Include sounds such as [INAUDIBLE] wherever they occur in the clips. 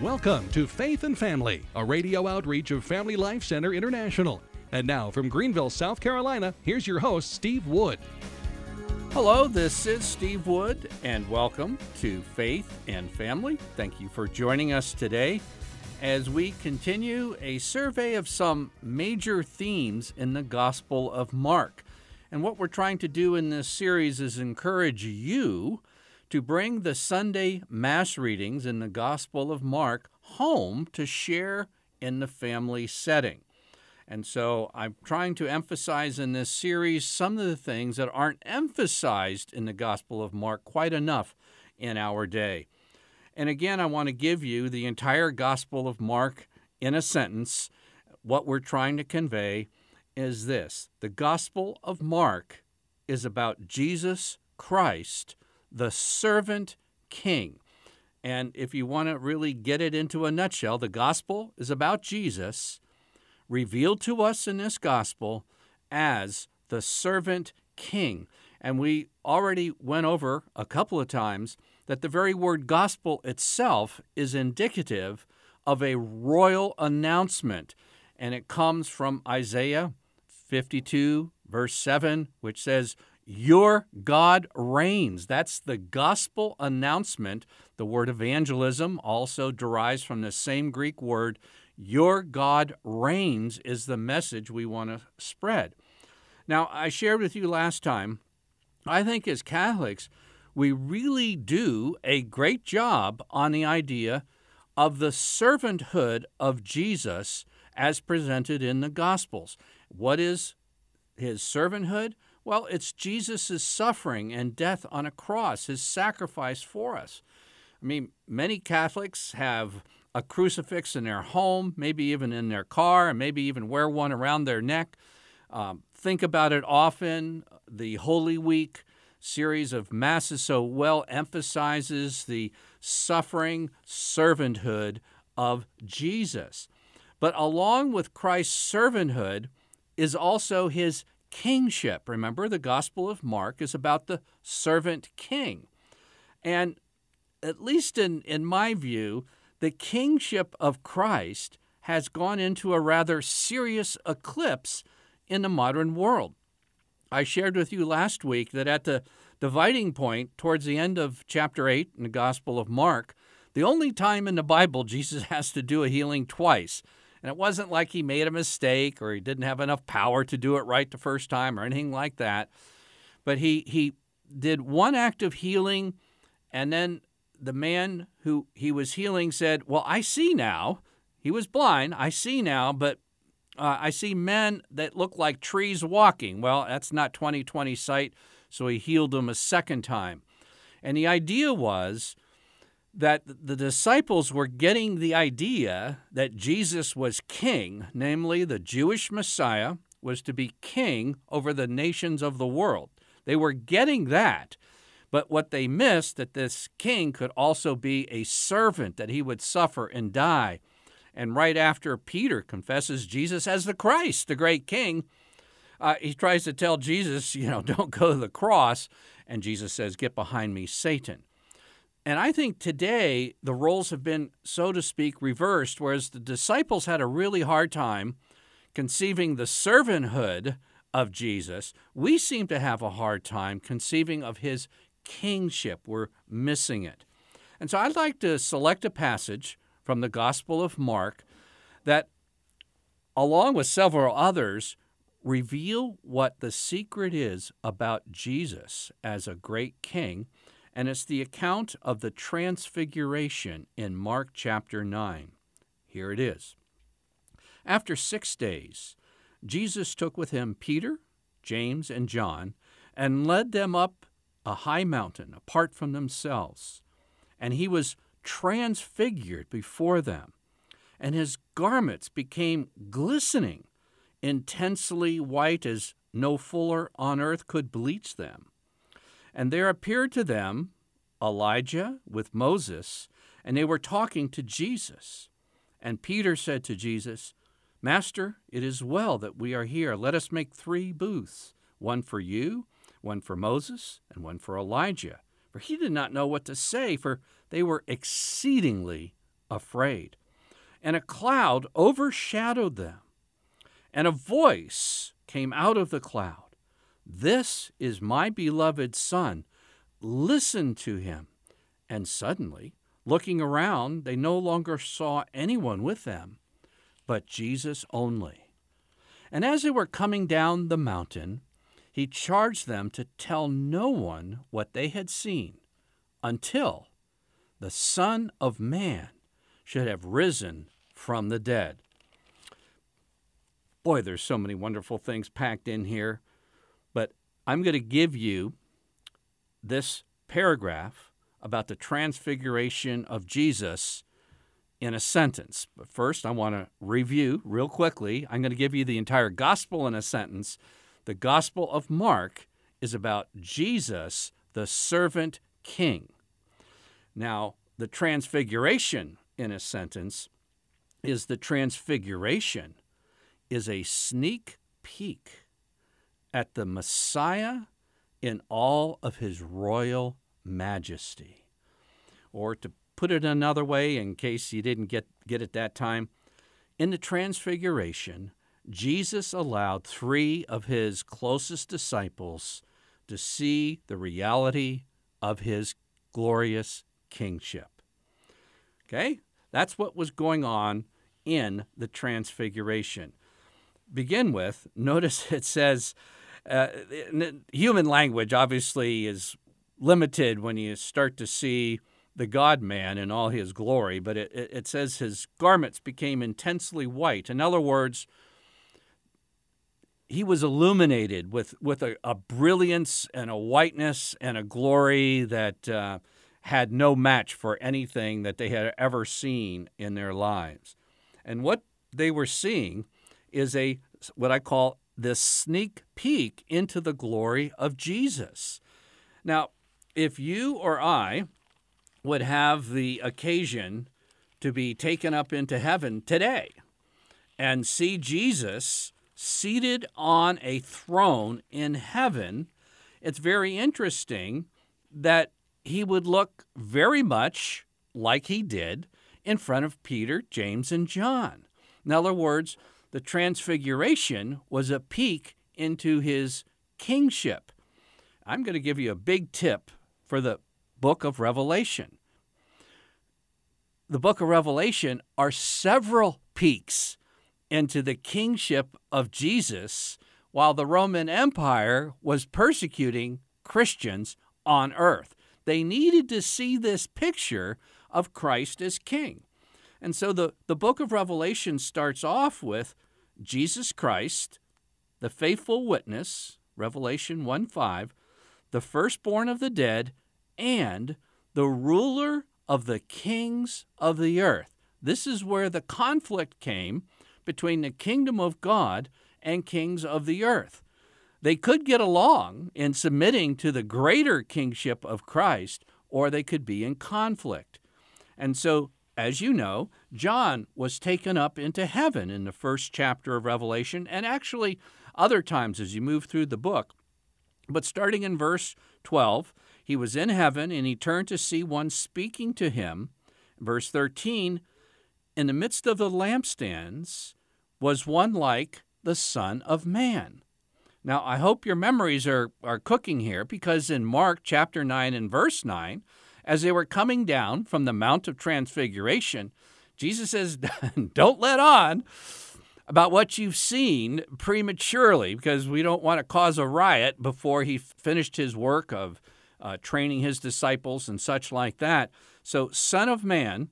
Welcome to Faith and Family, a radio outreach of Family Life Center International. And now from Greenville, South Carolina, here's your host, Steve Wood. Hello, this is Steve Wood, and welcome to Faith and Family. Thank you for joining us today as we continue a survey of some major themes in the Gospel of Mark. And what we're trying to do in this series is encourage you to bring the Sunday Mass readings in the Gospel of Mark home to share in the family setting. And so I'm trying to emphasize in this series some of the things that aren't emphasized in the Gospel of Mark quite enough in our day. And again, I want to give you the entire Gospel of Mark in a sentence. What we're trying to convey is this the Gospel of Mark is about Jesus Christ the servant king. And if you want to really get it into a nutshell, the gospel is about Jesus revealed to us in this gospel as the servant king. And we already went over a couple of times that the very word gospel itself is indicative of a royal announcement. And it comes from Isaiah 52, verse 7, which says, your God reigns. That's the gospel announcement. The word evangelism also derives from the same Greek word. Your God reigns is the message we want to spread. Now, I shared with you last time, I think as Catholics, we really do a great job on the idea of the servanthood of Jesus as presented in the Gospels. What is his servanthood? Well, it's Jesus' suffering and death on a cross, his sacrifice for us. I mean, many Catholics have a crucifix in their home, maybe even in their car, and maybe even wear one around their neck. Um, think about it often. The Holy Week series of Masses so well emphasizes the suffering servanthood of Jesus. But along with Christ's servanthood is also his kingship. Remember, the Gospel of Mark is about the servant king. And at least in, in my view, the kingship of Christ has gone into a rather serious eclipse in the modern world. I shared with you last week that at the dividing point towards the end of chapter 8 in the Gospel of Mark, the only time in the Bible Jesus [LAUGHS] has to do a healing twice and it wasn't like he made a mistake or he didn't have enough power to do it right the first time or anything like that. But he, he did one act of healing, and then the man who he was healing said, Well, I see now. He was blind. I see now, but uh, I see men that look like trees walking. Well, that's not 2020 sight, so he healed them a second time. And the idea was that the disciples were getting the idea that Jesus was king, namely, the Jewish Messiah was to be king over the nations of the world. They were getting that. But what they missed that this king could also be a servant, that he would suffer and die. And right after Peter confesses Jesus as the Christ, the great king, uh, he tries to tell Jesus, you know, [LAUGHS] don't go to the cross. And Jesus says, Get behind me, Satan. And I think today the roles have been, so to speak, reversed, whereas the disciples had a really hard time conceiving the servanthood of Jesus. We seem to have a hard time conceiving of his kingship. We're missing it. And so I'd like to select a passage from the Gospel of Mark that, along with several others, reveal what the secret is about Jesus as a great king and it's the account of the transfiguration in Mark chapter 9. Here it is. After six days, Jesus took with him Peter, James, and John, and led them up a high mountain apart from themselves. And he was transfigured before them, and his garments became glistening, intensely white as no fuller on earth could bleach them. And there appeared to them Elijah with Moses, and they were talking to Jesus. And Peter said to Jesus, Master, it is well that we are here. Let us make three booths one for you, one for Moses, and one for Elijah. For he did not know what to say, for they were exceedingly afraid. And a cloud overshadowed them. And a voice came out of the cloud This is my beloved Son. Listen to him. And suddenly, looking around, they no longer saw anyone with them, but Jesus only. And as they were coming down the mountain, he charged them to tell no one what they had seen until the Son of Man should have risen from the dead. Boy, there's so many wonderful things packed in here, I'm going to give you this paragraph about the transfiguration of Jesus in a sentence. But first, I want to review real quickly. I'm going to give you the entire gospel in a sentence. The gospel of Mark is about Jesus, the servant king. Now, the transfiguration in a sentence is the transfiguration is a sneak peek at the Messiah in all of his royal majesty. Or to put it another way, in case you didn't get, get it that time, in the Transfiguration, Jesus allowed three of his closest disciples to see the reality of his glorious kingship. Okay? That's what was going on in the Transfiguration. Begin with, notice [LAUGHS] it says, uh, human language obviously is limited when you start to see the God man in all his glory, but it, it says his garments became intensely white. In other words, he was illuminated with, with a, a brilliance and a whiteness and a glory that uh, had no match for anything that they had ever seen in their lives. And what they were seeing is a what I call this sneak peek into the glory of Jesus. Now, if you or I would have the occasion to be taken up into heaven today and see Jesus seated on a throne in heaven, it's very interesting that he would look very much like he did in front of Peter, James, and John. In other words, the transfiguration was a peek into his kingship. I'm going to give you a big tip for the book of Revelation. The book of Revelation are several peeks into the kingship of Jesus while the Roman Empire was persecuting Christians on earth. They needed to see this picture of Christ as king. And so the, the book of Revelation starts off with Jesus Christ, the faithful witness, Revelation 1 5, the firstborn of the dead, and the ruler of the kings of the earth. This is where the conflict came between the kingdom of God and kings of the earth. They could get along in submitting to the greater kingship of Christ, or they could be in conflict. And so, as you know, John was taken up into heaven in the first chapter of Revelation, and actually other times as you move through the book. But starting in verse 12, he was in heaven and he turned to see one speaking to him. Verse 13, in the midst of the lampstands was one like the Son of Man. Now, I hope your memories are, are cooking here because in Mark chapter 9 and verse 9, as they were coming down from the Mount of Transfiguration, Jesus says, [LAUGHS] Don't let on about what you've seen prematurely because we don't want to cause a riot before he finished his work of uh, training his disciples and such like that. So, Son of Man,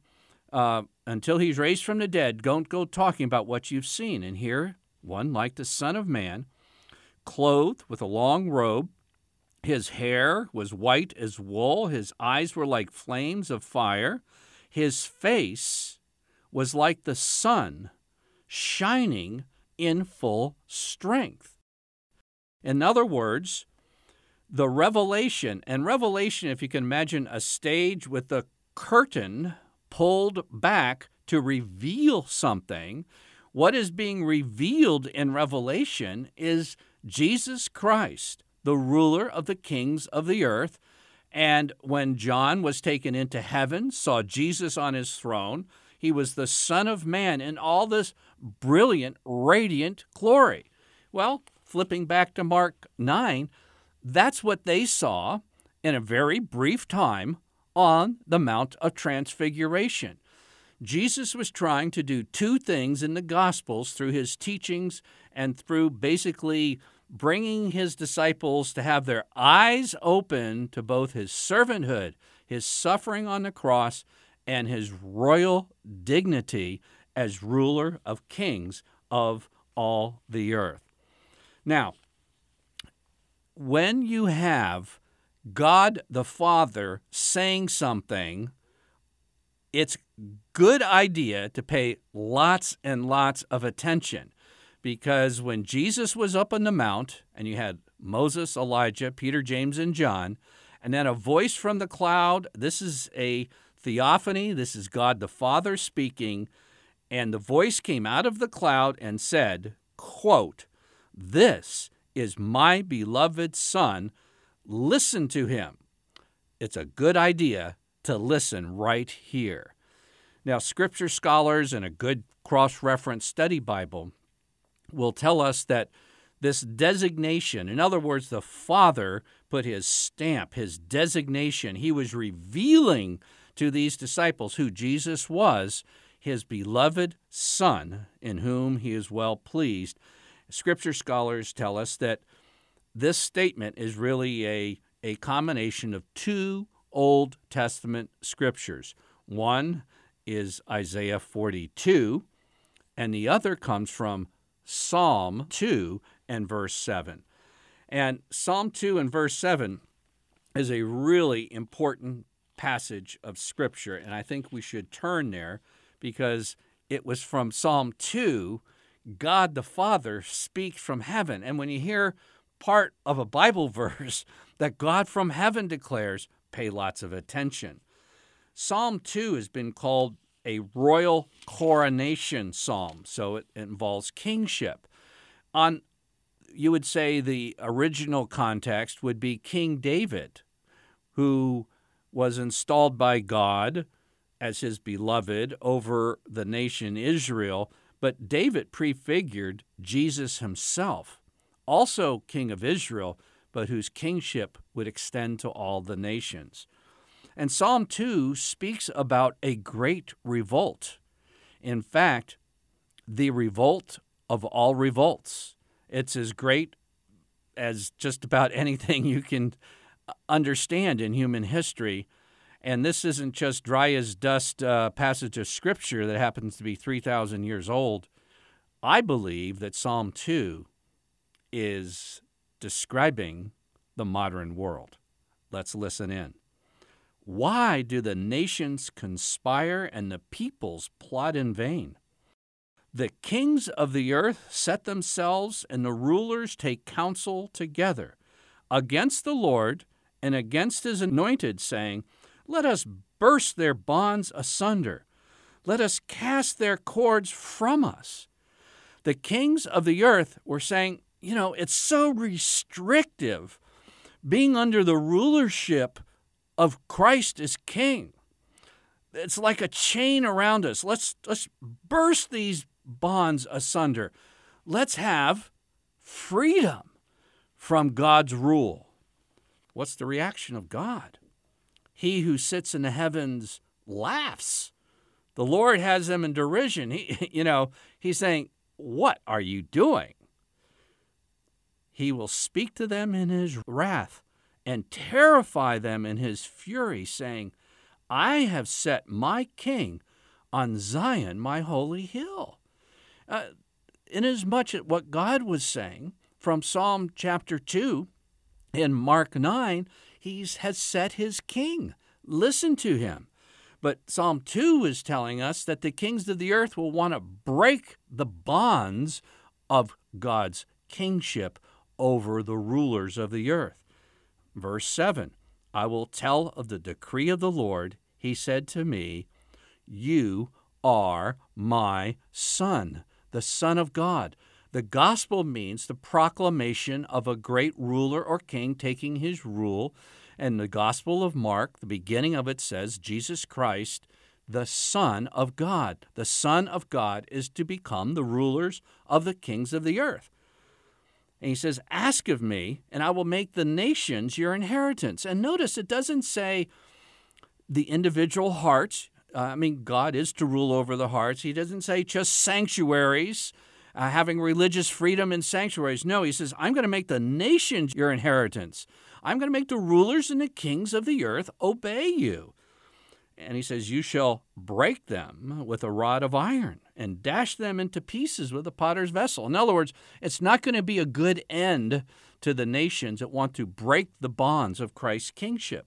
uh, until he's raised from the dead, don't go talking about what you've seen. And here, one like the Son of Man, clothed with a long robe. His hair was white as wool. His eyes were like flames of fire. His face was like the sun shining in full strength. In other words, the revelation, and revelation, if you can imagine a stage with the curtain pulled back to reveal something, what is being revealed in Revelation is Jesus Christ, the ruler of the kings of the earth. And when John was taken into heaven, saw Jesus on his throne, He was the Son of Man in all this brilliant, radiant glory. Well, flipping back to Mark 9, that's what they saw in a very brief time on the Mount of Transfiguration. Jesus was trying to do two things in the Gospels through his teachings and through basically bringing his disciples to have their eyes open to both his servanthood, his suffering on the cross, and his royal dignity as ruler of kings of all the earth. Now, when you have God the Father saying something, it's good idea to pay lots and lots of attention because when Jesus was up on the mount and you had Moses, Elijah, Peter, James, and John, and then a voice from the cloud, this is a theophany, this is God the Father speaking, and the voice came out of the cloud and said, quote, This is my beloved Son, listen to him. It's a good idea to listen right here. Now, scripture scholars and a good cross reference study Bible will tell us that this designation, in other words, the Father put his stamp, his designation, he was revealing to these disciples who Jesus was, his beloved Son, in whom he is well pleased. Scripture scholars tell us that this statement is really a, a combination of two Old Testament scriptures. One is Isaiah 42, and the other comes from Psalm 2 and verse 7. And Psalm 2 and verse 7 is a really important passage of Scripture, and I think we should turn there because it was from Psalm 2. God the Father speaks from heaven. And when you hear part of a Bible [LAUGHS] verse that God from heaven declares, pay lots of attention. Psalm 2 has been called a royal coronation psalm, so it involves kingship. On you would say the original context would be King David, who was installed by God as his beloved over the nation Israel, but David prefigured Jesus himself, also king of Israel, but whose kingship would extend to all the nations. And Psalm 2 speaks about a great revolt. In fact, the revolt of all revolts. It's as great as just about [LAUGHS] anything you can understand in human history. And this isn't just dry as dust uh, passage of scripture that happens to be 3,000 years old. I believe that Psalm 2 is describing the modern world. Let's listen in. Why do the nations conspire and the peoples plot in vain? The kings of the earth set themselves, and the rulers take counsel together against the Lord and against his anointed, saying, Let us burst their bonds asunder. Let us cast their cords from us. The kings of the earth were saying, You know, it's so restrictive being under the rulership of Christ as King. It's like a chain around us. Let's, let's burst these bonds asunder. Let's have freedom from God's rule. What's the reaction of God? He who sits in the heavens laughs. The Lord has them in derision. He, [LAUGHS] you know, he's saying, What are you doing? He will speak to them in his wrath and terrify them in his fury, saying, I have set my king on Zion, my holy hill. Uh, inasmuch as what God was saying from Psalm chapter 2 in Mark 9, he has set his king. Listen to him. But Psalm 2 is telling us that the kings of the earth will want to break the bonds of God's kingship over the rulers of the earth. Verse 7 I will tell of the decree of the Lord. He said to me, You are my son, the Son of God. The gospel means the proclamation of a great ruler or king taking his rule. And the Gospel of Mark, the beginning of it says, Jesus Christ the Son of God. The Son of God is to become the rulers of the kings of the earth. And he says, Ask of me, and I will make the nations your inheritance. And notice it doesn't say the individual hearts. Uh, I mean, God is to rule over the hearts. He doesn't say just sanctuaries, uh, having religious freedom in sanctuaries. No, he says, I'm going to make the nations your inheritance. I'm going to make the rulers and the kings of the earth obey you. And he says, You shall break them with a rod of iron and dash them into pieces with a potter's vessel. In other words, it's not going to be a good end to the nations that want to break the bonds of Christ's kingship.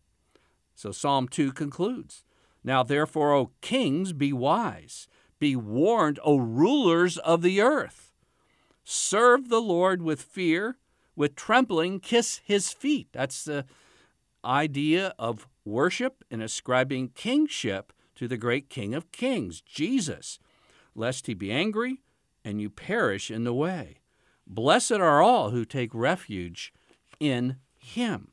So Psalm 2 concludes Now therefore, O kings, be wise. Be warned, O rulers of the earth. Serve the Lord with fear, with trembling, kiss his feet. That's the idea of worship and ascribing kingship to the great King of Kings, Jesus, lest he be angry and you perish in the way. Blessed are all who take refuge in him.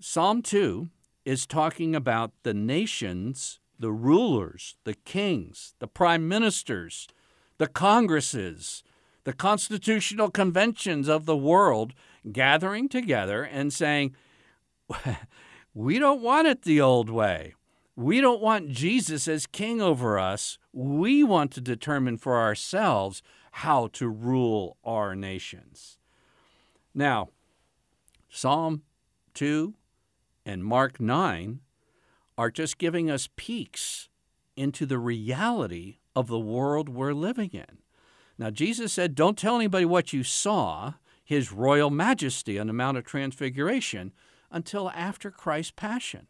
Psalm 2 is talking about the nations, the rulers, the kings, the prime ministers, the congresses, the constitutional conventions of the world gathering together and saying, [LAUGHS] We don't want it the old way. We don't want Jesus as king over us. We want to determine for ourselves how to rule our nations. Now, Psalm 2 and Mark 9 are just giving us peeks into the reality of the world we're living in. Now, Jesus said, Don't tell anybody what you saw, his royal majesty on the Mount of Transfiguration, until after Christ's passion.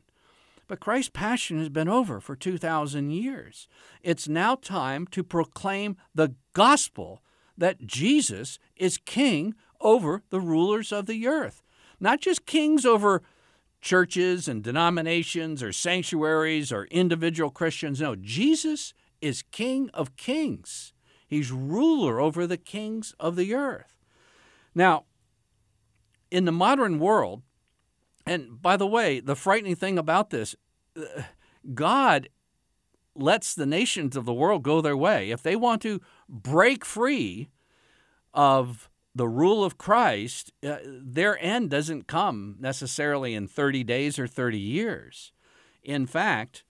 But Christ's passion has been over for 2,000 years. It's now time to proclaim the gospel that Jesus is king over the rulers of the earth. Not just kings over churches and denominations or sanctuaries or individual Christians. No, Jesus is King of kings. He's ruler over the kings of the earth. Now, in the modern world, and by the way, the frightening thing about this, God lets the nations of the world go their way. If they want to break free of the rule of Christ, uh, their end doesn't come necessarily in 30 days or 30 years. In fact,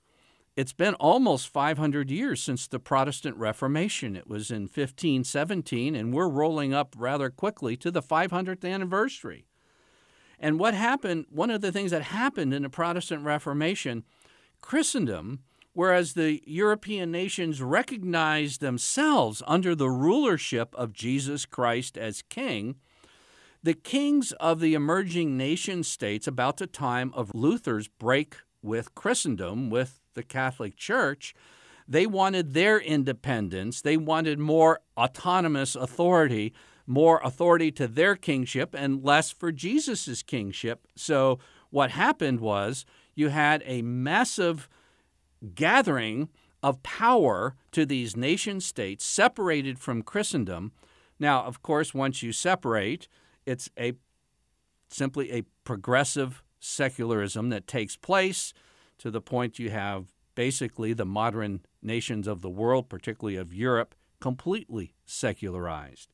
it's been almost 500 years since the Protestant Reformation. It was in 1517, and we're rolling up rather quickly to the 500th anniversary. And what happened, one of the things that happened in the Protestant Reformation, Christendom, whereas the European nations recognized themselves under the rulership of Jesus Christ as king, the kings of the emerging nation states, about the time of Luther's break with Christendom, with the Catholic Church, they wanted their independence. They wanted more autonomous authority more authority to their kingship and less for Jesus' kingship. So, what happened was you had a massive gathering of power to these nation states separated from Christendom. Now, of course, once you separate, it's a simply a progressive secularism that takes place to the point you have basically the modern nations of the world, particularly of Europe, completely secularized.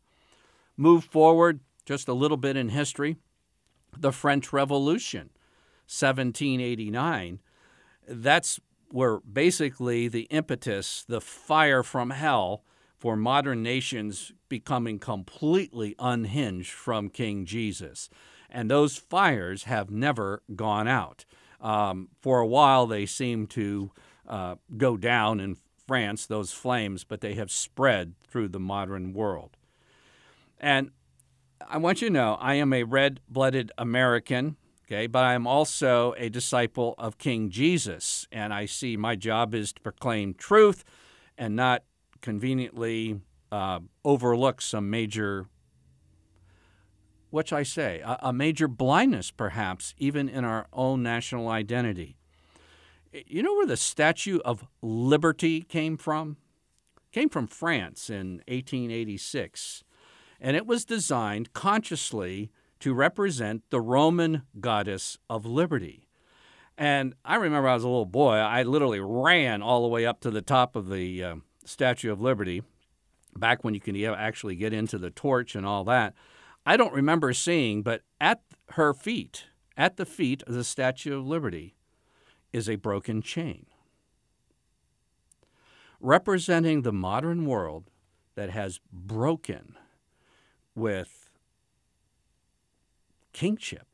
Move forward just a little bit in history. The French Revolution, 1789. That's where basically the impetus, the fire from hell for modern nations becoming completely unhinged from King Jesus. And those fires have never gone out. Um, for a while, they seem to uh, go down in France, those flames, but they have spread through the modern world. And I want you to know I am a red blooded American, okay, but I am also a disciple of King Jesus. And I see my job is to proclaim truth and not conveniently uh, overlook some major, what should I say, a, a major blindness perhaps, even in our own national identity. You know where the Statue of Liberty came from? It came from France in 1886 and it was designed consciously to represent the Roman goddess of liberty. And I remember I was a little boy, I literally ran all the way up to the top of the uh, Statue of Liberty, back when you can actually get into the torch and all that. I don't remember seeing, but at her feet, at the feet of the Statue of Liberty, is a broken chain representing the modern world that has broken with kingship,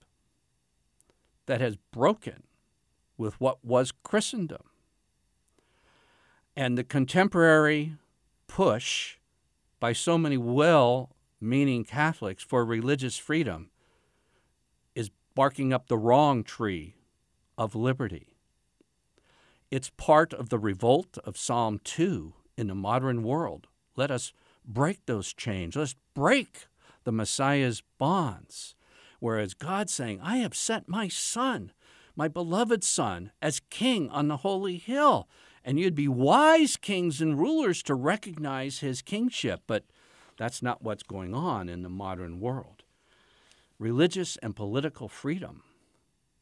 that has broken with what was Christendom. And the contemporary push by so many well meaning Catholics for religious freedom is barking up the wrong tree of liberty. It's part of the revolt of Psalm 2 in the modern world. Let us break those chains. Let's break the Messiah's bonds. Whereas God's saying, I have set my son, my beloved son, as king on the holy hill. And you'd be wise kings and rulers to recognize his kingship. But that's not what's going on in the modern world. Religious and political freedom,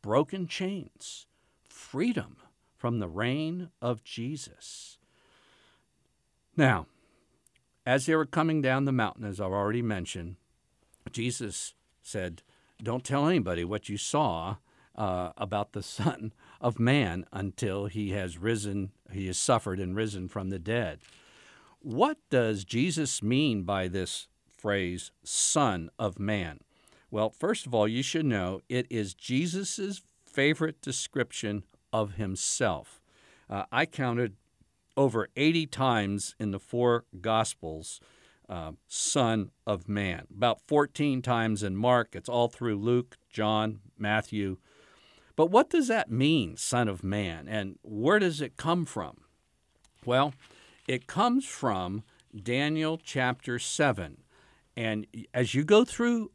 broken chains, freedom from the reign of Jesus. Now, as they were coming down the mountain, as I've already mentioned, Jesus said, Don't tell anybody what you saw uh, about the Son of Man until he has risen, he has suffered and risen from the dead. What does Jesus mean by this phrase, Son of Man? Well, first of all, you should know it is Jesus' favorite description of himself. Uh, I counted over 80 times in the four Gospels, uh, Son of Man. About 14 times in Mark. It's all through Luke, John, Matthew. But what does that mean, Son of Man? And where does it come from? Well, it comes from Daniel chapter 7. And as you go through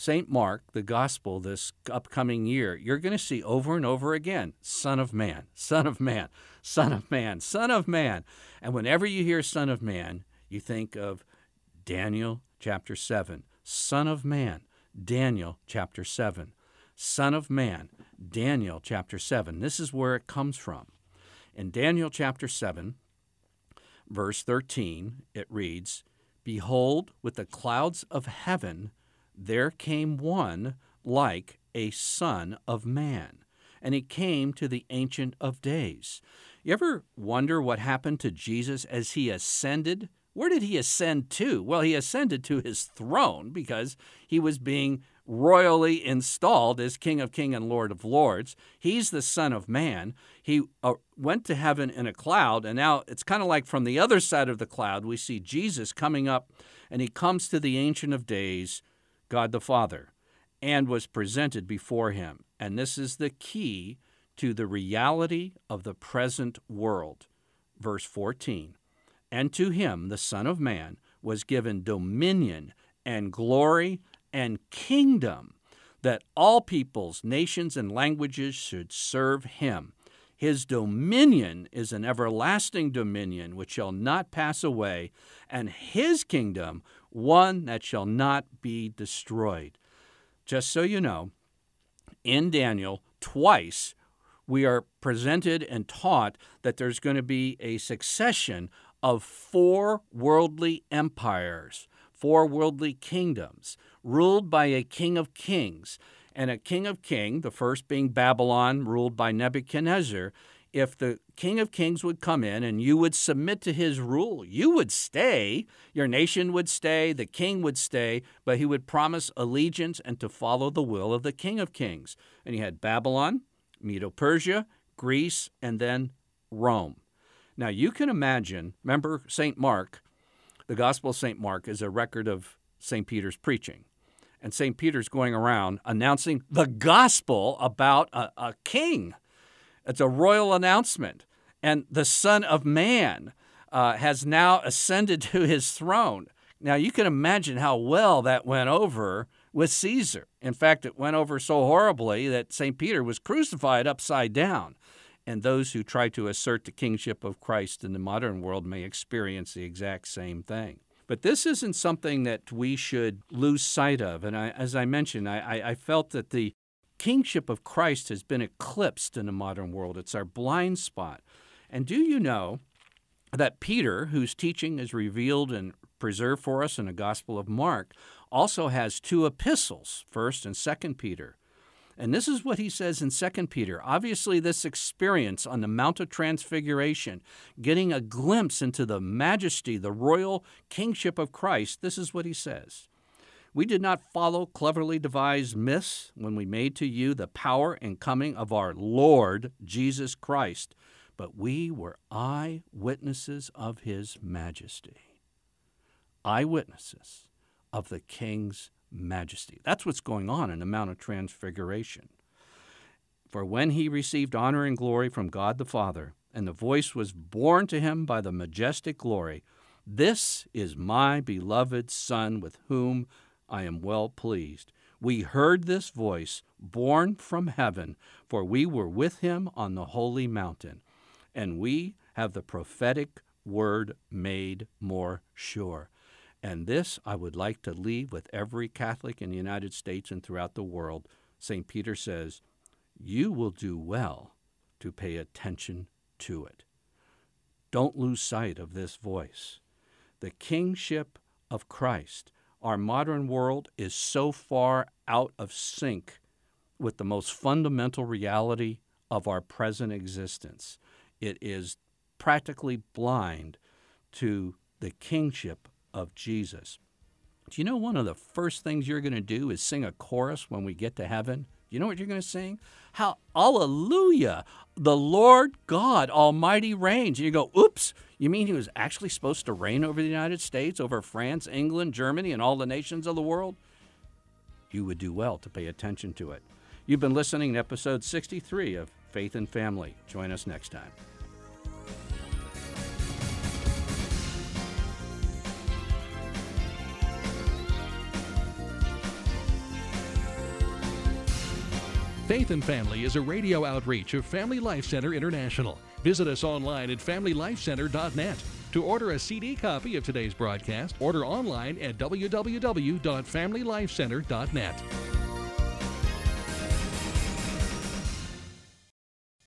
St. Mark, the gospel this upcoming year, you're going to see over and over again Son of Man, Son of Man, Son of Man, Son of Man. And whenever you hear Son of Man, you think of Daniel chapter 7, Son of Man, Daniel chapter 7, Son of Man, Daniel chapter 7. This is where it comes from. In Daniel chapter 7, verse 13, it reads, Behold, with the clouds of heaven, there came one like a son of man, and he came to the Ancient of Days. You ever wonder what happened to Jesus as he ascended? Where did he ascend to? Well, he ascended to his throne because he was being royally installed as King of Kings and Lord of Lords. He's the Son of Man. He uh, went to heaven in a cloud, and now it's kind of like from the other side of the cloud, we see Jesus coming up, and he comes to the Ancient of Days God the Father, and was presented before him. And this is the key to the reality of the present world. Verse 14 And to him, the Son of Man, was given dominion and glory and kingdom, that all peoples, nations, and languages should serve him. His dominion is an everlasting dominion which shall not pass away, and his kingdom one that shall not be destroyed. Just so you know, in Daniel, twice we are presented and taught that there's going to be a succession of four worldly empires, four worldly kingdoms, ruled by a king of kings and a king of kings, the first being Babylon, ruled by Nebuchadnezzar, if the King of Kings would come in and you would submit to his rule, you would stay, your nation would stay, the king would stay, but he would promise allegiance and to follow the will of the King of Kings. And he had Babylon, Medo Persia, Greece, and then Rome. Now you can imagine, remember St. Mark, the Gospel of St. Mark is a record of St. Peter's preaching and St. Peter's going around announcing the gospel about a, a, king. It's a royal announcement. And the Son of Man uh, has now ascended [LAUGHS] to his throne. Now, you can imagine how well that went over with Caesar. In fact, it went over so horribly that St. Peter was crucified upside down. And those who try to assert the kingship of Christ in the modern world may experience the exact same thing. But this isn't something that we should lose sight of. And I, as I mentioned, I, I felt that the kingship of Christ has been eclipsed in the modern world. It's our blind spot. And do you know that Peter, whose teaching is revealed and preserved for us in the Gospel of Mark, also has two epistles, 1st and 2nd Peter. And this is what he says in 2 Peter. Obviously, this experience on the Mount of Transfiguration, getting a glimpse into the majesty, the royal kingship of Christ, this is what he says. We did not follow cleverly devised myths when we made to you the power and coming of our Lord Jesus Christ, but we were eyewitnesses of his majesty. Eyewitnesses of the king's majesty. That's what's going on in the Mount of Transfiguration. For when he received honor and glory from God the Father, and the voice was borne to him by the majestic glory, This is my beloved Son, with whom I am well pleased. We heard this voice borne from heaven, for we were with him on the holy mountain, and we have the prophetic word made more sure. And this I would like to leave with every Catholic in the United States and throughout the world. St. Peter says, You will do well to pay attention to it. Don't lose sight of this voice. The kingship of Christ. Our modern world is so far out of sync with the most fundamental reality of our present existence. It is practically blind to the kingship of Jesus. Do you know one of the first things you're going to do is sing a chorus when we get to heaven? You know what you're going to sing? How, Hallelujah, the Lord God Almighty reigns. And you go, oops, you mean he was actually supposed to reign over the United States, over France, England, Germany, and all the nations of the world? You would do well to pay attention to it. You've been listening to episode 63 of Faith and Family. Join us next time. Faith and Family is a radio outreach of Family Life Center International. Visit us online at familylifecenter.net. To order a CD copy of today's broadcast, order online at www.familylifecenter.net.